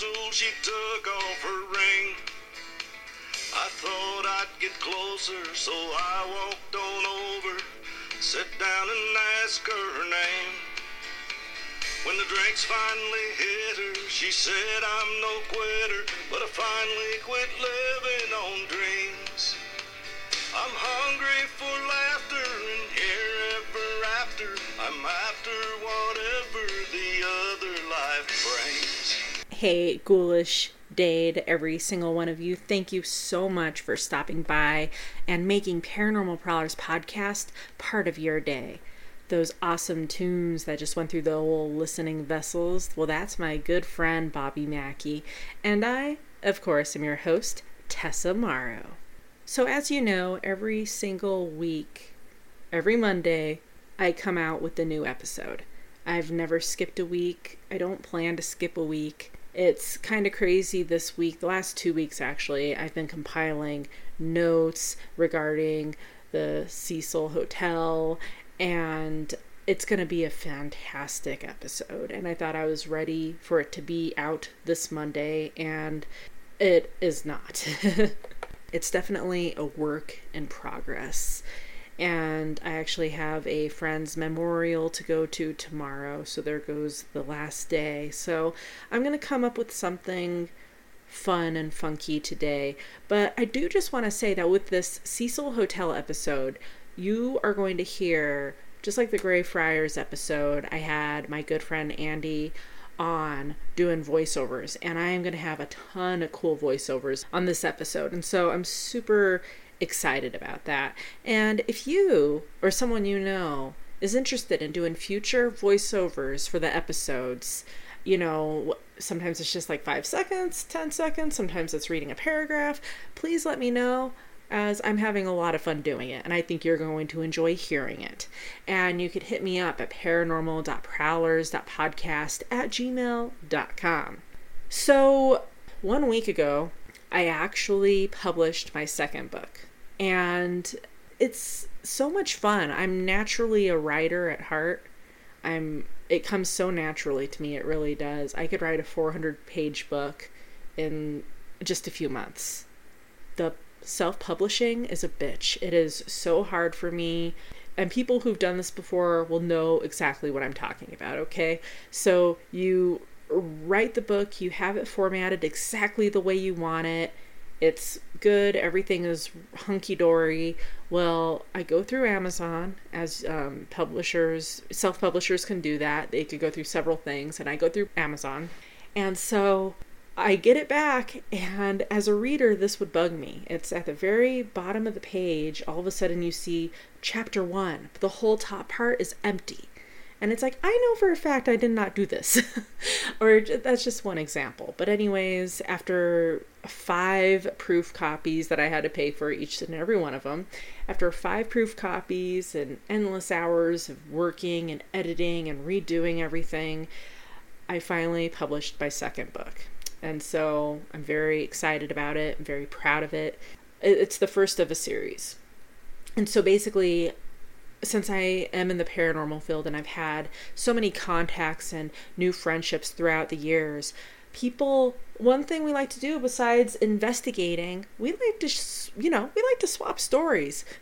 stool, she took off her ring. I thought I'd get closer, so I walked on over, sat down and asked her name. When the drinks finally hit her, she said, I'm no quitter, but I finally quit living on dreams. I'm hungry for Hey, ghoulish day to every single one of you. Thank you so much for stopping by and making Paranormal Prowlers podcast part of your day. Those awesome tunes that just went through the old listening vessels. Well, that's my good friend Bobby Mackey. And I, of course, am your host, Tessa Morrow. So, as you know, every single week, every Monday, I come out with a new episode. I've never skipped a week. I don't plan to skip a week. It's kind of crazy this week, the last two weeks actually. I've been compiling notes regarding the Cecil Hotel, and it's going to be a fantastic episode. And I thought I was ready for it to be out this Monday, and it is not. it's definitely a work in progress and I actually have a friend's memorial to go to tomorrow. So there goes the last day. So I'm going to come up with something fun and funky today. But I do just want to say that with this Cecil Hotel episode, you are going to hear, just like the Grey Friars episode, I had my good friend Andy on doing voiceovers, and I am going to have a ton of cool voiceovers on this episode. And so I'm super excited about that. And if you or someone you know is interested in doing future voiceovers for the episodes, you know, sometimes it's just like five seconds, 10 seconds, sometimes it's reading a paragraph, please let me know as I'm having a lot of fun doing it and I think you're going to enjoy hearing it. And you could hit me up at paranormal.prowlers.podcast at gmail.com. So, one week ago, I actually published my second book and it's so much fun. I'm naturally a writer at heart. I'm it comes so naturally to me, it really does. I could write a 400 page book in just a few months. The self publishing is a bitch. It is so hard for me. And people who've done this before will know exactly what I'm talking about, okay? So you write the book, you have it formatted exactly the way you want it it's good, everything is hunky dory. Well, I go through Amazon as um, publishers, self publishers can do that. They could go through several things, and I go through Amazon. And so I get it back, and as a reader, this would bug me. It's at the very bottom of the page, all of a sudden you see chapter one, the whole top part is empty. And it's like, I know for a fact I did not do this. or that's just one example. But, anyways, after five proof copies that I had to pay for each and every one of them, after five proof copies and endless hours of working and editing and redoing everything, I finally published my second book. And so I'm very excited about it. I'm very proud of it. It's the first of a series. And so basically, since I am in the paranormal field and I've had so many contacts and new friendships throughout the years, people one thing we like to do besides investigating, we like to you know, we like to swap stories.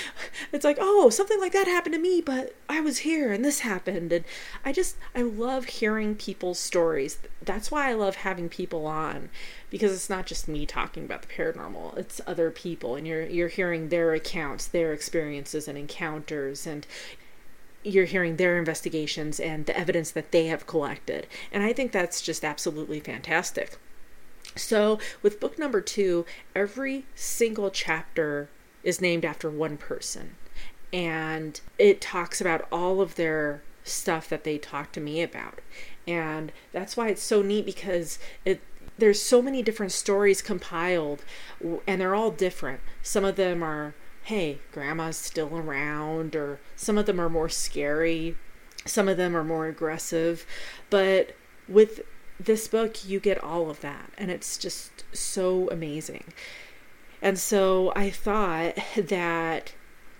it's like, oh, something like that happened to me, but I was here and this happened. And I just, I love hearing people's stories. That's why I love having people on because it's not just me talking about the paranormal, it's other people and you're, you're hearing their accounts, their experiences and encounters and you're hearing their investigations and the evidence that they have collected. And I think that's just absolutely fantastic. So, with book number two, every single chapter is named after one person. And it talks about all of their stuff that they talk to me about. And that's why it's so neat because it there's so many different stories compiled and they're all different. Some of them are hey, grandma's still around or some of them are more scary. Some of them are more aggressive, but with this book you get all of that and it's just so amazing. And so I thought that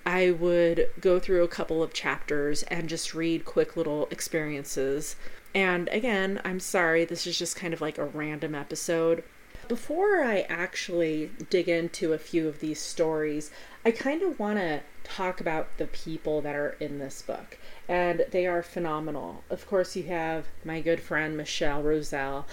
I would go through a couple of chapters and just read quick little experiences. And again, I'm sorry, this is just kind of like a random episode. Before I actually dig into a few of these stories, I kind of want to talk about the people that are in this book. And they are phenomenal. Of course, you have my good friend Michelle Roselle.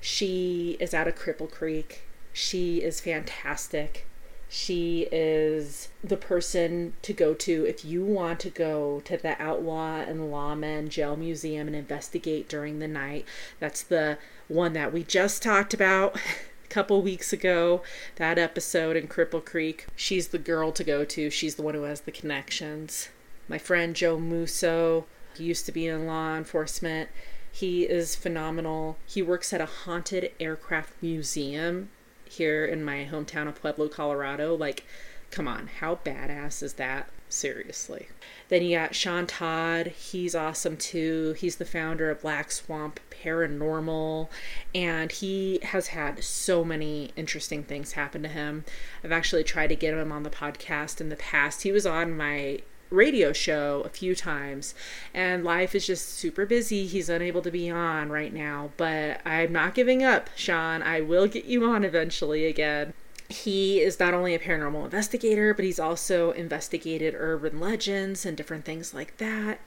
She is out of Cripple Creek. She is fantastic. She is the person to go to if you want to go to the Outlaw and Lawmen Jail Museum and investigate during the night. That's the one that we just talked about a couple weeks ago. That episode in Cripple Creek. She's the girl to go to. She's the one who has the connections. My friend Joe Musso, he used to be in law enforcement. He is phenomenal. He works at a haunted aircraft museum here in my hometown of Pueblo, Colorado. Like, come on, how badass is that? Seriously. Then you got Sean Todd. He's awesome too. He's the founder of Black Swamp Paranormal, and he has had so many interesting things happen to him. I've actually tried to get him on the podcast in the past. He was on my radio show a few times and life is just super busy. He's unable to be on right now but i'm not giving up sean. I will get you on eventually again. He is not only a paranormal investigator but he's also investigated urban legends and different things like that.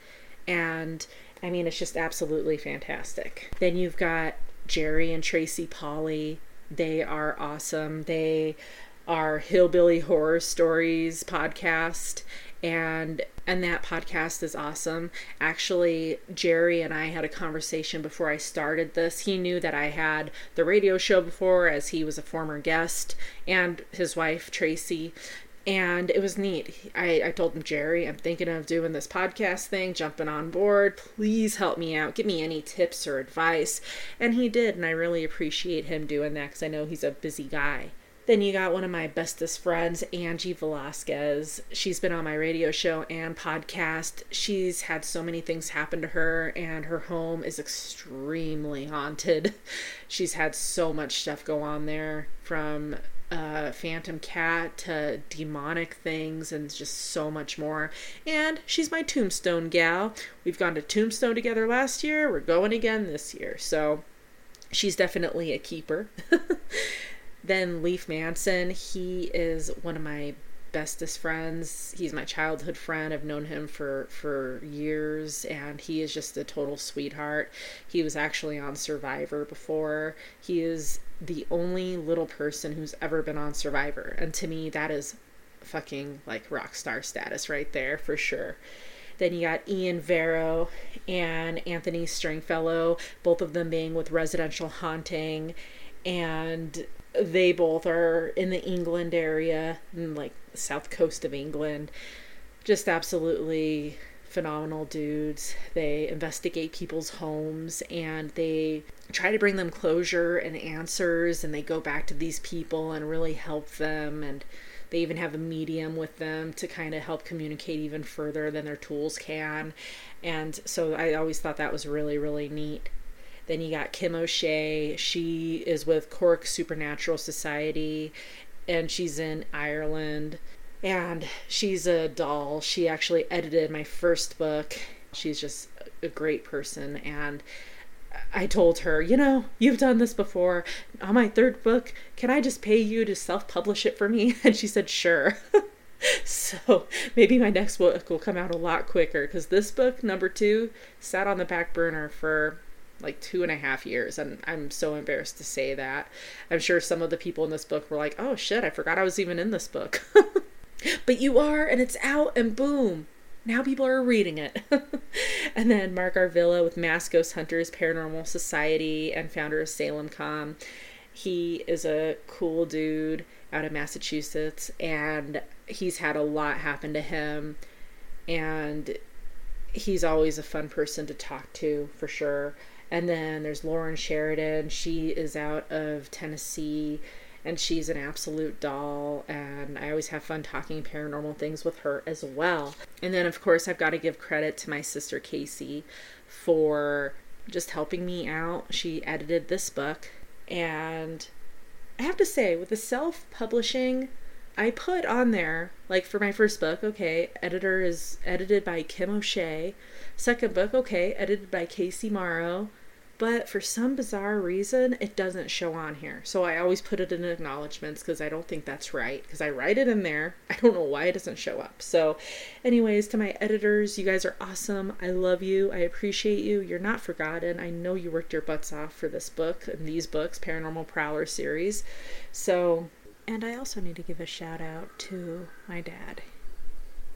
And i mean it's just absolutely fantastic. Then you've got jerry and tracy polly. They are awesome. They are hillbilly horror stories podcast and and that podcast is awesome. Actually, Jerry and I had a conversation before I started this. He knew that I had the radio show before as he was a former guest and his wife Tracy and it was neat. I, I told him, Jerry, I'm thinking of doing this podcast thing, jumping on board. Please help me out. Give me any tips or advice. And he did, and I really appreciate him doing that because I know he's a busy guy. Then you got one of my bestest friends, Angie Velasquez. She's been on my radio show and podcast. She's had so many things happen to her, and her home is extremely haunted. She's had so much stuff go on there from uh, Phantom Cat to demonic things and just so much more. And she's my Tombstone gal. We've gone to Tombstone together last year. We're going again this year. So she's definitely a keeper. Then Leif Manson, he is one of my bestest friends. He's my childhood friend. I've known him for for years and he is just a total sweetheart. He was actually on Survivor before. He is the only little person who's ever been on Survivor. And to me that is fucking like rock star status right there for sure. Then you got Ian Vero and Anthony Stringfellow, both of them being with Residential Haunting and they both are in the England area, like south coast of England. Just absolutely phenomenal dudes. They investigate people's homes and they try to bring them closure and answers and they go back to these people and really help them and they even have a medium with them to kind of help communicate even further than their tools can. And so I always thought that was really really neat. Then you got Kim O'Shea. She is with Cork Supernatural Society and she's in Ireland. And she's a doll. She actually edited my first book. She's just a great person. And I told her, you know, you've done this before. On my third book, can I just pay you to self publish it for me? And she said, sure. so maybe my next book will come out a lot quicker because this book, number two, sat on the back burner for like two and a half years and i'm so embarrassed to say that. I'm sure some of the people in this book were like oh shit i forgot i was even in this book. But you are and it's out and boom now people are reading it. And then mark arvilla with mass ghost hunters paranormal society and founder of salem com. He is a cool dude out of massachusetts and he's had a lot happen to him. And he's always a fun person to talk to for sure and then there's Lauren Sheridan. She is out of Tennessee and she's an absolute doll and I always have fun talking paranormal things with her as well. And then of course I've got to give credit to my sister Casey for just helping me out. She edited this book and I have to say with the self-publishing I put on there, like for my first book, okay, editor is edited by Kim O'Shea. Second book, okay, edited by Casey Morrow but for some bizarre reason it doesn't show on here. So i always put it in acknowledgments because i don't think that's right. Because i write it in there i don't know why it doesn't show up. So anyways to my editors you guys are awesome. I love you. I appreciate you. You're not forgotten. I know you worked your butts off for this book and these books paranormal prowler series. So and i also need to give a shout out to my dad.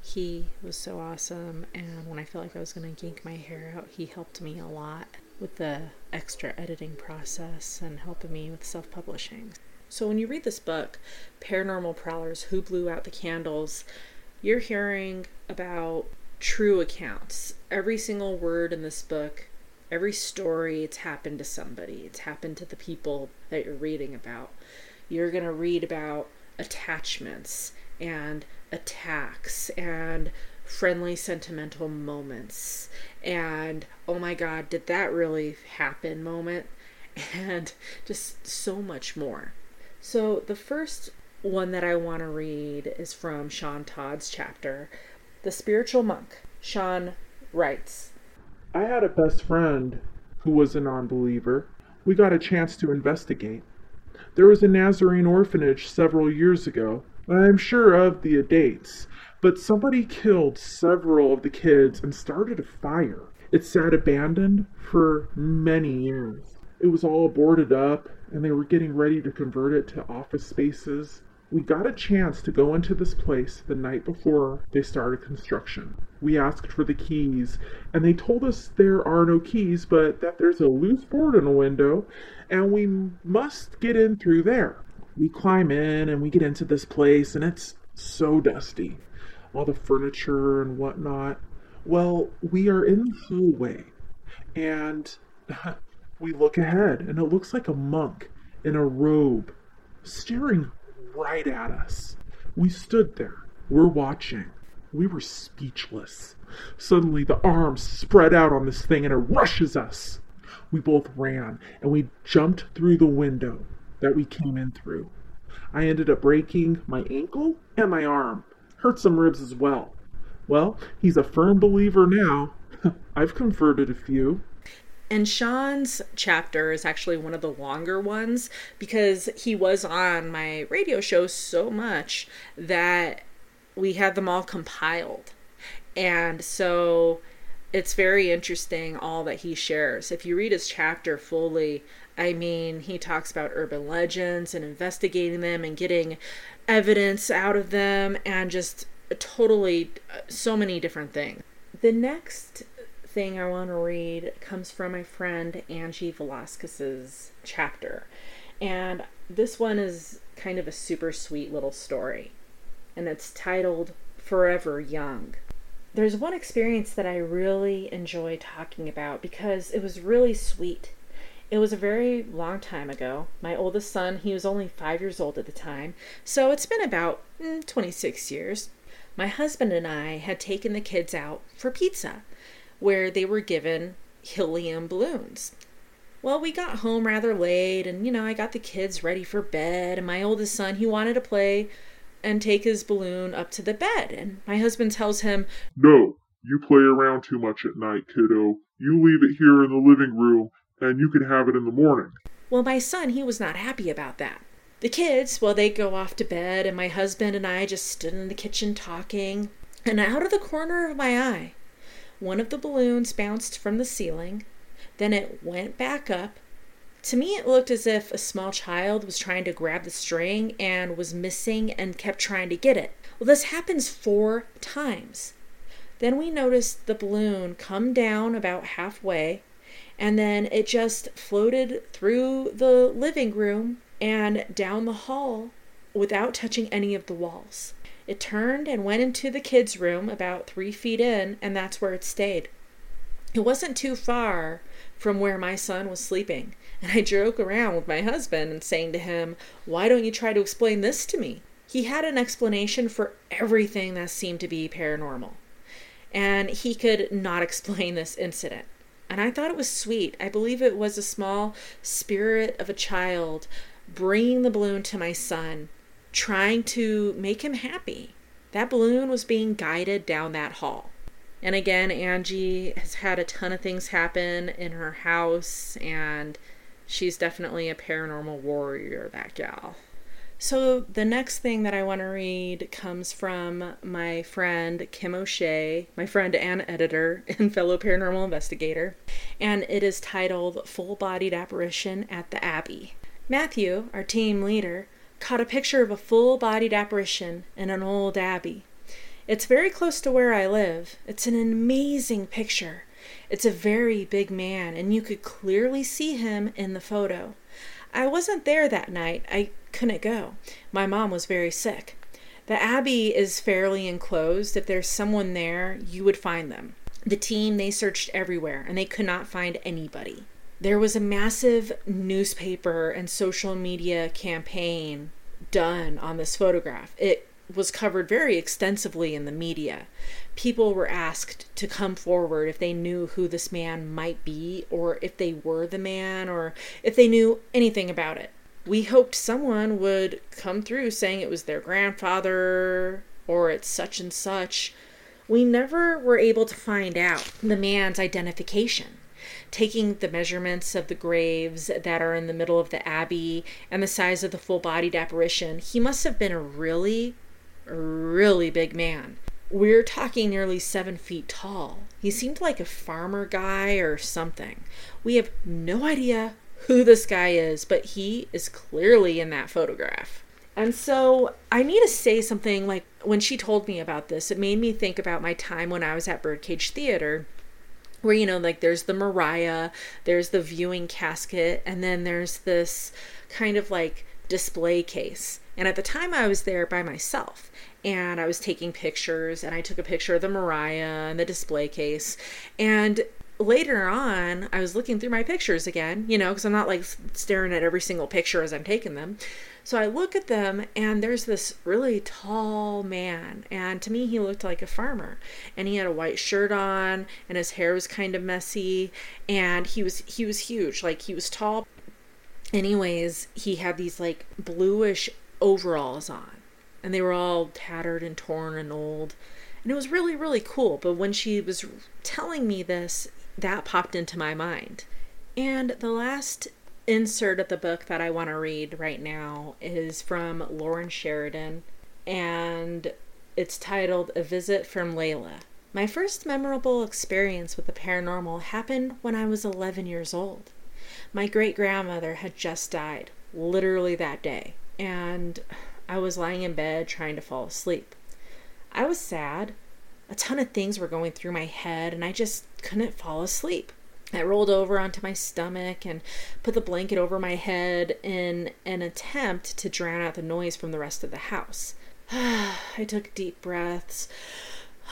He was so awesome and when i felt like i was going to yank my hair out he helped me a lot with the extra editing process and helping me with self publishing. So, when you read this book, Paranormal Prowlers Who Blew Out the Candles, you're hearing about true accounts. Every single word in this book, every story, it's happened to somebody, it's happened to the people that you're reading about. You're going to read about attachments and attacks and friendly sentimental moments. And oh my god did that really happen moment? And just so much more. So the first one that i want to read is from sean todd's chapter the spiritual monk. Sean writes i had a best friend who was a non-believer. We got a chance to investigate. There was a nazarene orphanage several years ago i'm sure of the dates but somebody killed several of the kids and started a fire. It sat abandoned for many years. It was all boarded up, and they were getting ready to convert it to office spaces. We got a chance to go into this place the night before they started construction. We asked for the keys, and they told us there are no keys, but that there's a loose board in a window, and we must get in through there. We climb in and we get into this place, and it's so dusty all the furniture and whatnot. Well, we are in the hallway and we look ahead and it looks like a monk in a robe staring right at us. We stood there. We're watching. We were speechless. Suddenly, the arms spread out on this thing and it rushes us. We both ran and we jumped through the window that we came in through. I ended up breaking my ankle and my arm hurt some ribs as well. Well, he's a firm believer now. I've converted a few. And Sean's chapter is actually one of the longer ones because he was on my radio show so much that we had them all compiled. And so it's very interesting all that he shares. If you read his chapter fully, I mean, he talks about urban legends and investigating them and getting evidence out of them and just totally uh, so many different things. The next thing I want to read comes from my friend Angie Velasquez's chapter. And this one is kind of a super sweet little story. And it's titled Forever Young. There's one experience that I really enjoy talking about because it was really sweet it was a very long time ago. My oldest son, he was only five years old at the time, so it's been about mm, 26 years. My husband and I had taken the kids out for pizza, where they were given helium balloons. Well, we got home rather late, and you know, I got the kids ready for bed, and my oldest son, he wanted to play and take his balloon up to the bed. And my husband tells him, No, you play around too much at night, kiddo. You leave it here in the living room and you can have it in the morning. Well, my son, he was not happy about that. The kids, well, they go off to bed, and my husband and I just stood in the kitchen talking. And out of the corner of my eye, one of the balloons bounced from the ceiling. Then it went back up. To me, it looked as if a small child was trying to grab the string and was missing and kept trying to get it. Well, this happens four times. Then we noticed the balloon come down about halfway and then it just floated through the living room and down the hall without touching any of the walls. It turned and went into the kids' room about three feet in, and that's where it stayed. It wasn't too far from where my son was sleeping, and I joke around with my husband and saying to him, Why don't you try to explain this to me? He had an explanation for everything that seemed to be paranormal, and he could not explain this incident and I thought it was sweet. I believe it was a small spirit of a child bringing the balloon to my son trying to make him happy. That balloon was being guided down that hall. And again, Angie has had a ton of things happen in her house, and she's definitely a paranormal warrior, that gal. So, the next thing that I want to read comes from my friend Kim O'Shea, my friend and editor and fellow paranormal investigator, and it is titled Full Bodied Apparition at the Abbey. Matthew, our team leader, caught a picture of a full bodied apparition in an old abbey. It's very close to where I live. It's an amazing picture. It's a very big man, and you could clearly see him in the photo. I wasn't there that night. I couldn't go. My mom was very sick. The Abbey is fairly enclosed. If there's someone there, you would find them. The team, they searched everywhere and they could not find anybody. There was a massive newspaper and social media campaign done on this photograph. It was covered very extensively in the media. People were asked to come forward if they knew who this man might be, or if they were the man, or if they knew anything about it. We hoped someone would come through saying it was their grandfather or it's such and such. We never were able to find out the man's identification taking the measurements of the graves that are in the middle of the abbey and the size of the full bodied apparition, he must have been a really, really big man. We're talking nearly seven feet tall. He seemed like a farmer guy or something. We have no idea who this guy is, but he is clearly in that photograph. And so I need to say something like when she told me about this, it made me think about my time when I was at Birdcage Theater where you know like there's the Mariah, there's the viewing casket, and then there's this kind of like display case. And at the time I was there by myself and I was taking pictures and I took a picture of the Mariah and the display case and later on I was looking through my pictures again, you know, because I'm not like staring at every single picture as I'm taking them. So I look at them, and there's this really tall man. And to me, he looked like a farmer. And he had a white shirt on, and his hair was kind of messy. And he was he was huge. Like he was tall. Anyways, he had these like bluish overalls on, and they were all tattered and torn and old. And it was really really cool. But when she was telling me this, that popped into my mind. And the last insert of the book that I want to read right now is from Lauren Sheridan, and it's titled A Visit from Layla. My first memorable experience with the paranormal happened when I was 11 years old. My great grandmother had just died, literally that day, and I was lying in bed trying to fall asleep. I was sad. A ton of things were going through my head, and I just couldn't fall asleep. I rolled over onto my stomach and put the blanket over my head in an attempt to drown out the noise from the rest of the house. I took deep breaths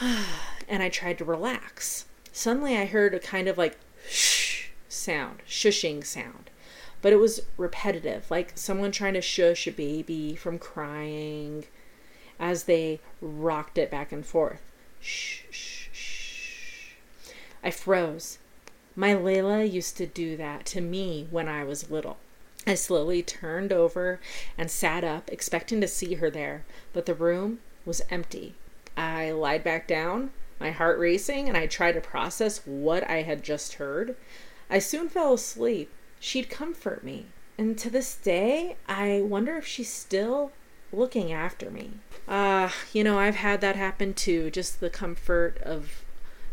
and I tried to relax. Suddenly, I heard a kind of like shh sound, shushing sound, but it was repetitive, like someone trying to shush a baby from crying as they rocked it back and forth. Shh, shh, shh. I froze my Layla used to do that to me when I was little. I slowly turned over and sat up, expecting to see her there, but the room was empty. I lied back down, my heart racing, and I tried to process what I had just heard. I soon fell asleep. She'd comfort me, and to this day, I wonder if she's still looking after me. Ah, uh, you know, I've had that happen too, just the comfort of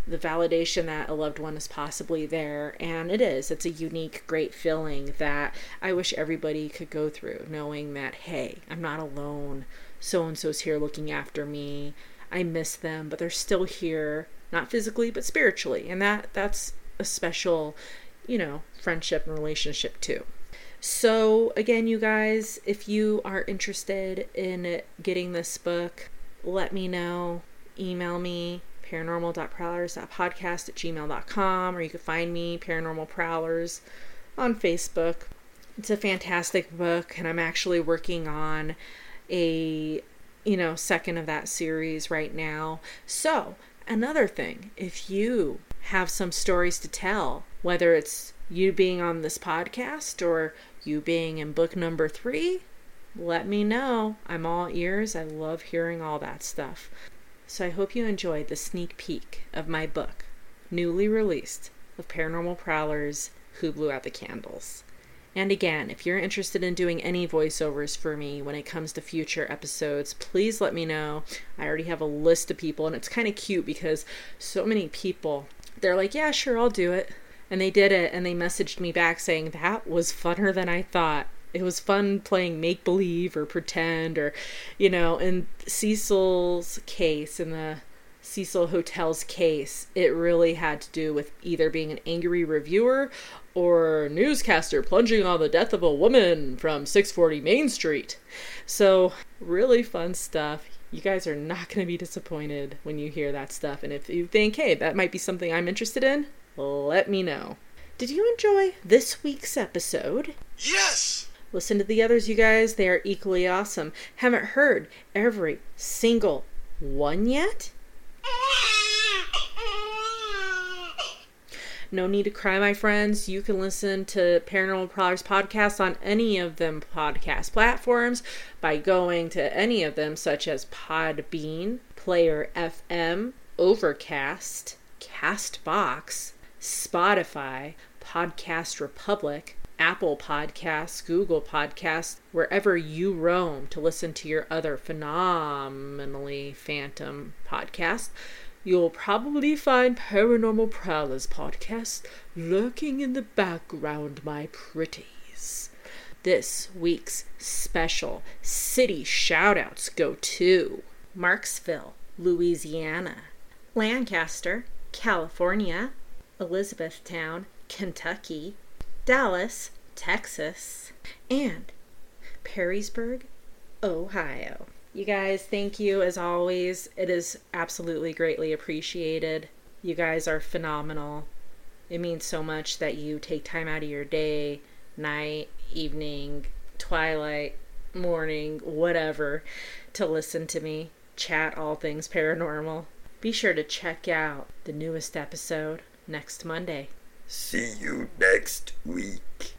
the validation that a loved one is possibly there. And it is. It's a unique, great feeling that I wish everybody could go through, knowing that, hey, I'm not alone. So and so's here looking after me. I miss them, but they're still here, not physically, but spiritually. And that that's a special, you know, friendship and relationship too. So, again, you guys, if you are interested in getting this book, let me know. Email me paranormal.prowlers.podcast at gmail.com, or you can find me, Paranormal Prowlers, on Facebook. It's a fantastic book, and I'm actually working on a you know second of that series right now. So, another thing, if you have some stories to tell, whether it's you being on this podcast or you being in book number three, let me know. I'm all ears. I love hearing all that stuff. So I hope you enjoyed the sneak peek of my book, newly released, of Paranormal Prowlers Who Blew Out the Candles. And again, if you're interested in doing any voiceovers for me when it comes to future episodes, please let me know. I already have a list of people, and it's kind of cute because so many people, they're like, yeah, sure, I'll do it. And they did it, and they messaged me back saying, that was funner than I thought. It was fun playing make believe or pretend, or, you know, in Cecil's case, in the Cecil Hotel's case, it really had to do with either being an angry reviewer or newscaster plunging on the death of a woman from 640 Main Street. So, really fun stuff. You guys are not going to be disappointed when you hear that stuff. And if you think, hey, that might be something I'm interested in, let me know. Did you enjoy this week's episode? Yes! Listen to the others, you guys. They are equally awesome. Haven't heard every single one yet? No need to cry, my friends. You can listen to Paranormal Prowlers podcast on any of them podcast platforms by going to any of them, such as Podbean, Player FM, Overcast, Castbox, Spotify, Podcast Republic, Apple Podcasts, Google Podcasts, wherever you roam to listen to your other phenomenally phantom podcasts. You'll probably find Paranormal Prowlers podcast lurking in the background, my pretties. This week's special city shoutouts go to Marksville, Louisiana, Lancaster, California, Elizabethtown, Kentucky, Dallas, Texas, and Perrysburg, Ohio. You guys, thank you as always. It is absolutely greatly appreciated. You guys are phenomenal. It means so much that you take time out of your day, night, evening, twilight, morning, whatever, to listen to me chat all things paranormal. Be sure to check out the newest episode next Monday. See you next week.